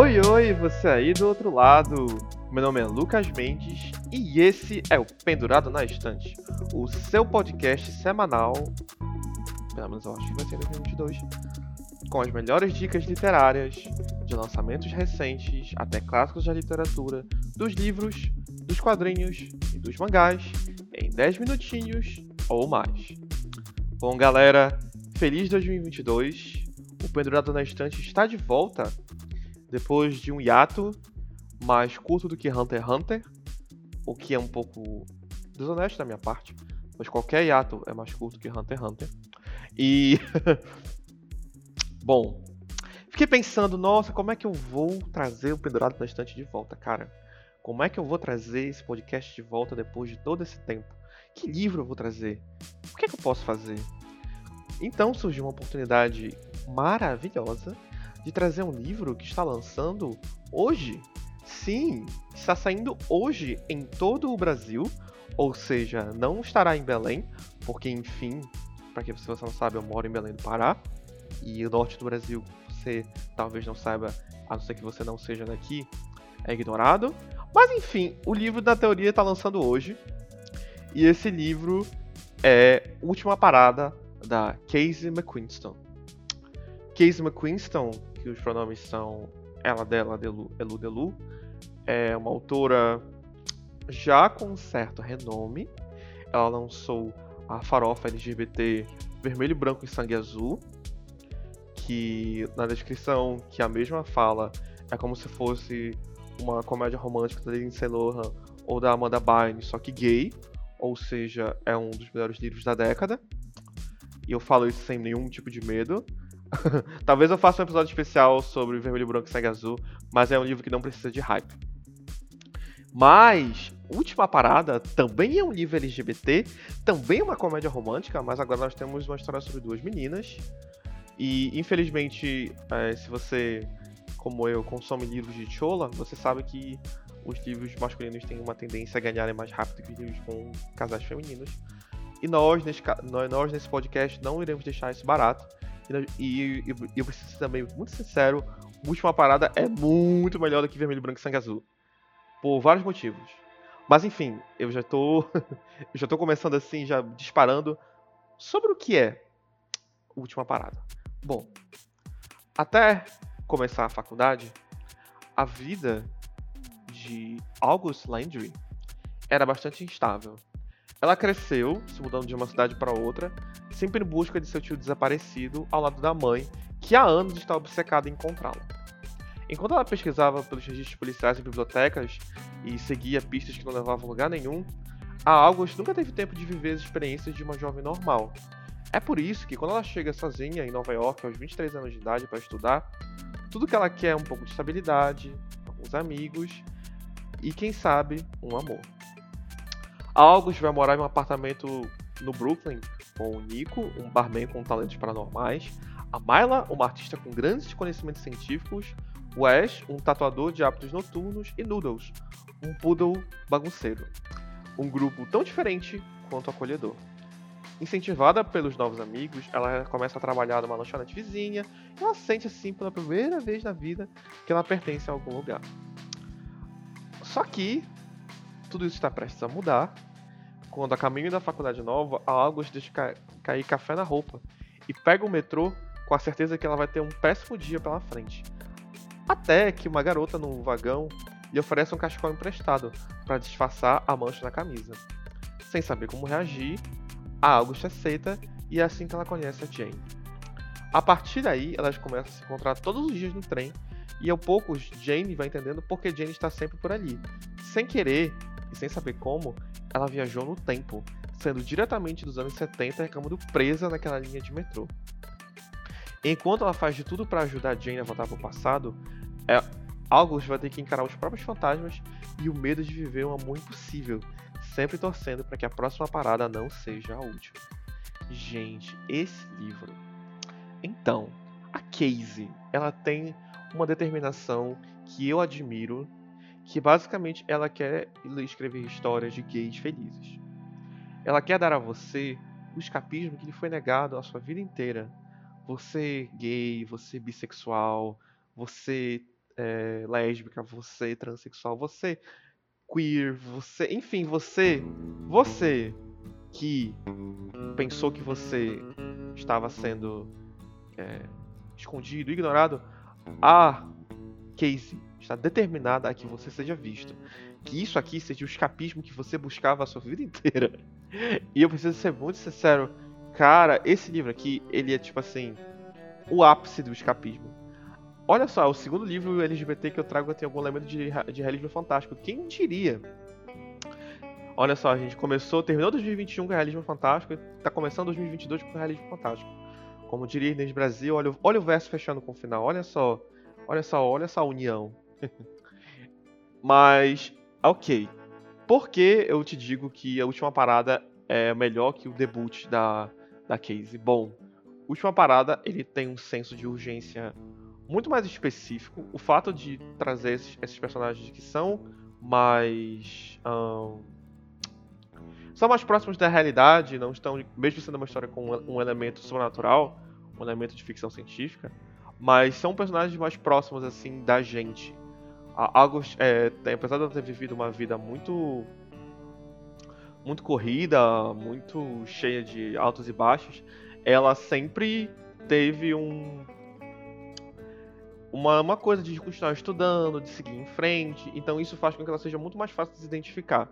Oi, oi, você aí do outro lado. Meu nome é Lucas Mendes e esse é o Pendurado na Estante, o seu podcast semanal, pelo menos eu acho que vai ser em 2022, com as melhores dicas literárias, de lançamentos recentes até clássicos da literatura, dos livros, dos quadrinhos e dos mangás, em 10 minutinhos ou mais. Bom, galera, feliz 2022. O Pendurado na Estante está de volta depois de um hiato mais curto do que Hunter x Hunter, o que é um pouco desonesto da minha parte, mas qualquer hiato é mais curto que Hunter x Hunter. E. Bom, fiquei pensando, nossa, como é que eu vou trazer o Pendurado na Estante de volta, cara? Como é que eu vou trazer esse podcast de volta depois de todo esse tempo? Que livro eu vou trazer? O que, é que eu posso fazer? Então surgiu uma oportunidade maravilhosa de trazer um livro que está lançando hoje. Sim, está saindo hoje em todo o Brasil, ou seja, não estará em Belém, porque enfim, para quem você não sabe, eu moro em Belém do Pará, e o norte do Brasil, você talvez não saiba, a não ser que você não seja daqui, é ignorado. Mas enfim, o livro da teoria está lançando hoje, e esse livro é Última Parada da Casey McQuiston. Casey McQuiston que os pronomes são ela, dela, delu, elu, delu. É uma autora já com um certo renome. Ela lançou a farofa LGBT Vermelho, Branco e Sangue Azul, que na descrição que a mesma fala é como se fosse uma comédia romântica da Lindsay Lohan ou da Amanda Bynes, só que gay, ou seja, é um dos melhores livros da década. E eu falo isso sem nenhum tipo de medo. Talvez eu faça um episódio especial sobre Vermelho, Branco e Sangue Azul, mas é um livro que não precisa de hype. Mas, Última Parada também é um livro LGBT, também é uma comédia romântica, mas agora nós temos uma história sobre duas meninas. E, infelizmente, é, se você, como eu, consome livros de Chola, você sabe que os livros masculinos têm uma tendência a ganharem mais rápido que os livros com casais femininos. E nós nesse, nós, nesse podcast, não iremos deixar isso barato. E, e, e eu preciso ser também muito sincero, Última Parada é muito melhor do que Vermelho, Branco e Sangue Azul. Por vários motivos. Mas enfim, eu já tô. já tô começando assim, já disparando sobre o que é Última Parada. Bom, até começar a faculdade, a vida de August Landry era bastante instável. Ela cresceu, se mudando de uma cidade para outra, sempre em busca de seu tio desaparecido ao lado da mãe, que há anos está obcecada em encontrá-lo. Enquanto ela pesquisava pelos registros policiais e bibliotecas e seguia pistas que não levavam a lugar nenhum, a August nunca teve tempo de viver as experiências de uma jovem normal. É por isso que quando ela chega sozinha em Nova York aos 23 anos de idade para estudar, tudo que ela quer é um pouco de estabilidade, alguns amigos e quem sabe um amor. A August vai morar em um apartamento no Brooklyn com o Nico, um barman com talentos paranormais, a Myla, uma artista com grandes conhecimentos científicos, o Ash, um tatuador de hábitos noturnos, e Noodles, um poodle bagunceiro. Um grupo tão diferente quanto acolhedor. Incentivada pelos novos amigos, ela começa a trabalhar numa lanchonete vizinha e ela sente assim pela primeira vez na vida que ela pertence a algum lugar. Só que tudo isso está prestes a mudar quando a caminho da faculdade nova, a August deixa ca cair café na roupa e pega o metrô com a certeza que ela vai ter um péssimo dia pela frente. Até que uma garota no vagão lhe oferece um cachecol emprestado para disfarçar a mancha na camisa. Sem saber como reagir, a August aceita e é assim que ela conhece a Jane. A partir daí, elas começam a se encontrar todos os dias no trem e ao pouco Jane vai entendendo porque Jane está sempre por ali. Sem querer e sem saber como, ela viajou no tempo, sendo diretamente dos anos 70 reclamando presa naquela linha de metrô. Enquanto ela faz de tudo para ajudar Jane a voltar para o passado, é, August vai ter que encarar os próprios fantasmas e o medo de viver um amor impossível, sempre torcendo para que a próxima parada não seja a última. Gente, esse livro. Então, a Casey, ela tem uma determinação que eu admiro que basicamente ela quer escrever histórias de gays felizes. Ela quer dar a você o escapismo que lhe foi negado a sua vida inteira. Você gay, você bissexual, você é, lésbica, você transexual, você queer, você, enfim, você, você que pensou que você estava sendo é, escondido, ignorado, a Casey está determinada a que você seja visto. Que isso aqui seja o escapismo que você buscava a sua vida inteira. E eu preciso ser muito sincero, cara, esse livro aqui, ele é tipo assim, o ápice do escapismo. Olha só, o segundo livro LGBT que eu trago tem algum elemento de, de realismo fantástico. Quem diria? Olha só, a gente começou, terminou 2021 com realismo fantástico e tá começando 2022 com realismo fantástico. Como diria Inês Brasil, olha, olha o verso fechando com o final. Olha só, olha só, olha essa união. Mas, ok. Por que eu te digo que a última parada é melhor que o debut da, da Casey? Bom, última parada ele tem um senso de urgência muito mais específico. O fato de trazer esses, esses personagens que são mais. Um, são mais próximos da realidade, não estão, mesmo sendo uma história com um elemento sobrenatural, um elemento de ficção científica, mas são personagens mais próximos assim da gente. Algo, é, apesar de ela ter vivido uma vida muito muito corrida, muito cheia de altos e baixos, ela sempre teve um uma, uma coisa de continuar estudando, de seguir em frente, então isso faz com que ela seja muito mais fácil de se identificar.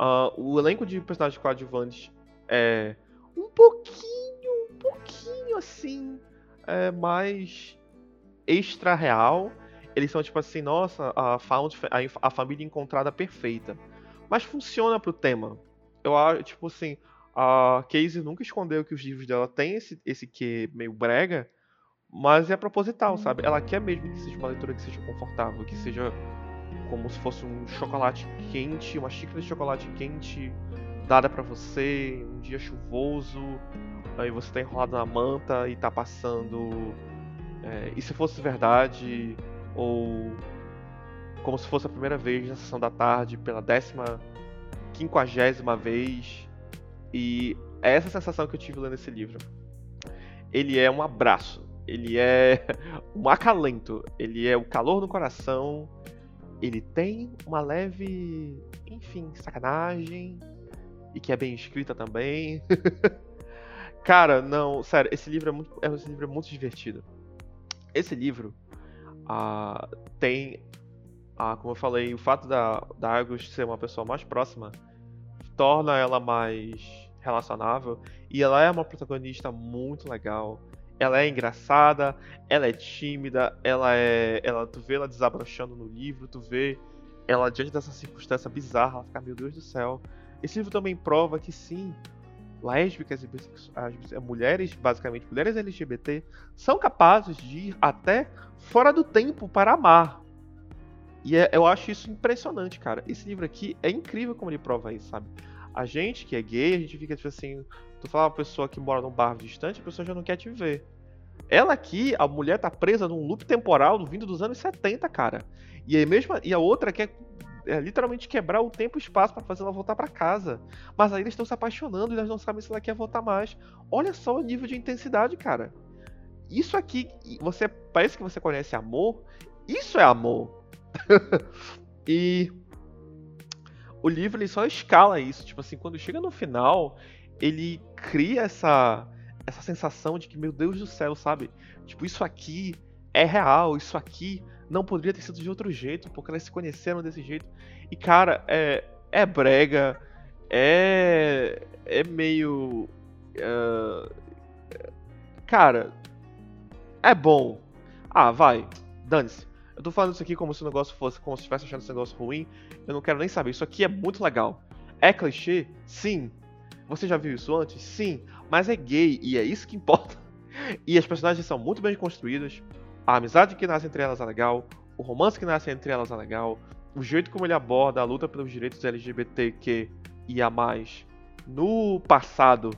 Uh, o elenco de personagens coadjuvantes é um pouquinho, um pouquinho assim, é, mais extra real. Eles são tipo assim, nossa, a, found, a, a família encontrada perfeita. Mas funciona pro tema. Eu acho, tipo assim, a Casey nunca escondeu que os livros dela têm esse, esse que meio brega, mas é proposital, sabe? Ela quer mesmo que seja uma leitura que seja confortável, que seja como se fosse um chocolate quente, uma xícara de chocolate quente dada para você, um dia chuvoso, aí você tá enrolado na manta e tá passando. É, e se fosse verdade, ou como se fosse a primeira vez na sessão da tarde, pela décima, quinquagésima vez. E é essa sensação que eu tive lendo esse livro. Ele é um abraço ele é um acalento, ele é o calor no coração, ele tem uma leve, enfim, sacanagem, e que é bem escrita também. Cara, não, sério, esse livro é muito, esse livro é muito divertido. Esse livro tem, como eu falei, o fato da, da Argus ser uma pessoa mais próxima torna ela mais relacionável e ela é uma protagonista muito legal ela é engraçada, ela é tímida, ela é. Ela, tu vê ela desabrochando no livro, tu vê ela diante dessa circunstância bizarra, ela fica, meu Deus do céu. Esse livro também prova que sim, lésbicas e as, é, mulheres, basicamente mulheres LGBT, são capazes de ir até fora do tempo para amar. E é, eu acho isso impressionante, cara. Esse livro aqui é incrível como ele prova isso, sabe? A gente que é gay, a gente fica tipo assim, Tu fala uma pessoa que mora num bairro distante, a pessoa já não quer te ver. Ela aqui, a mulher tá presa num loop temporal vindo dos anos 70, cara. E, aí mesmo, e a outra quer é, literalmente quebrar o tempo e espaço para fazer ela voltar para casa. Mas aí eles estão se apaixonando e elas não sabem se ela quer voltar mais. Olha só o nível de intensidade, cara. Isso aqui, você parece que você conhece amor. Isso é amor. e o livro ele só escala isso. Tipo assim, quando chega no final, ele cria essa essa sensação de que, meu Deus do céu, sabe? Tipo, isso aqui é real, isso aqui não poderia ter sido de outro jeito, porque elas se conheceram desse jeito. E, cara, é, é brega, é. É meio. Uh, cara, é bom. Ah, vai, dane-se. Eu tô falando isso aqui como se o negócio fosse, como se estivesse achando esse negócio ruim. Eu não quero nem saber. Isso aqui é muito legal. É clichê? Sim. Você já viu isso antes? Sim, mas é gay e é isso que importa. E as personagens são muito bem construídas. A amizade que nasce entre elas é legal. O romance que nasce entre elas é legal. O jeito como ele aborda a luta pelos direitos LGBTQ e a mais no passado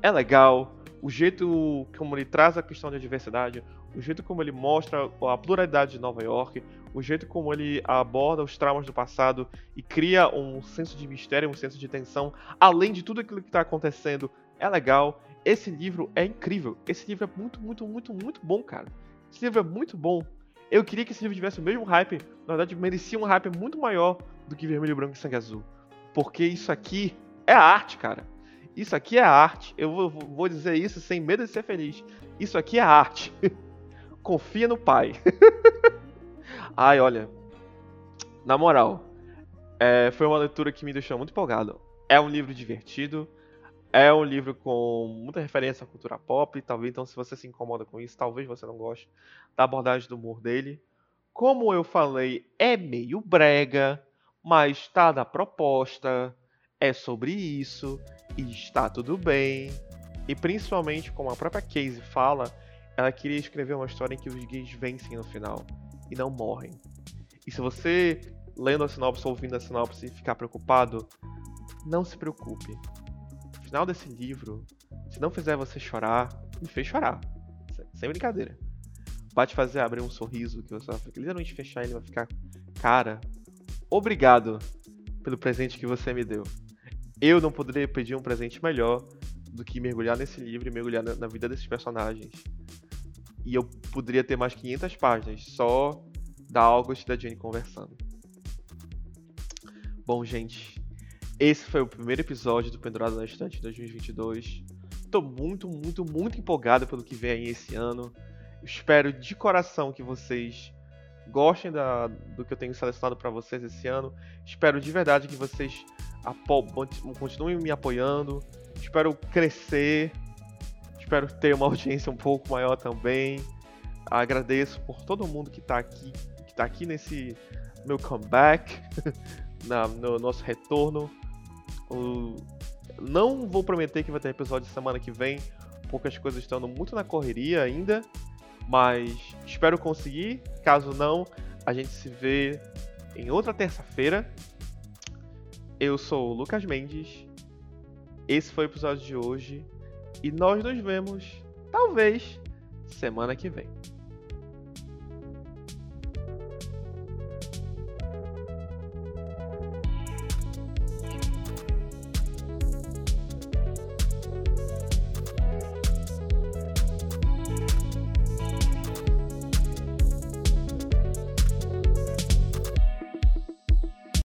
é legal. O jeito como ele traz a questão da diversidade, o jeito como ele mostra a pluralidade de Nova York, o jeito como ele aborda os traumas do passado e cria um senso de mistério, um senso de tensão, além de tudo aquilo que está acontecendo, é legal. Esse livro é incrível. Esse livro é muito, muito, muito, muito bom, cara. Esse livro é muito bom. Eu queria que esse livro tivesse o mesmo hype. Na verdade, merecia um hype muito maior do que Vermelho, Branco e Sangue Azul. Porque isso aqui é arte, cara. Isso aqui é arte. Eu vou, dizer isso sem medo de ser feliz. Isso aqui é arte. Confia no pai. Ai, olha. Na moral, é, foi uma leitura que me deixou muito empolgado. É um livro divertido. É um livro com muita referência à cultura pop. Talvez, então, se você se incomoda com isso, talvez você não goste da abordagem do humor dele. Como eu falei, é meio brega, mas está da proposta. É sobre isso e está tudo bem. E principalmente, como a própria Casey fala, ela queria escrever uma história em que os gays vencem no final e não morrem. E se você, lendo a sinopse, ouvindo a sinopse, ficar preocupado, não se preocupe. Final desse livro, se não fizer você chorar, me fez chorar. Sem brincadeira. Vai te fazer abrir um sorriso que você vai literalmente fechar ele vai ficar. Cara, obrigado pelo presente que você me deu. Eu não poderia pedir um presente melhor do que mergulhar nesse livro e mergulhar na vida desses personagens. E eu poderia ter mais 500 páginas só da August e da Jane conversando. Bom, gente, esse foi o primeiro episódio do Pendurado na Estante 2022. Tô muito, muito, muito empolgado pelo que vem aí esse ano. Espero de coração que vocês gostem da, do que eu tenho selecionado para vocês esse ano. Espero de verdade que vocês continuem me apoiando. Espero crescer. Espero ter uma audiência um pouco maior também. Agradeço por todo mundo que está aqui, que tá aqui nesse meu comeback, na, no nosso retorno. Não vou prometer que vai ter episódio semana que vem, porque as coisas estão muito na correria ainda. Mas espero conseguir. Caso não, a gente se vê em outra terça-feira. Eu sou o Lucas Mendes. Esse foi o episódio de hoje. E nós nos vemos, talvez, semana que vem.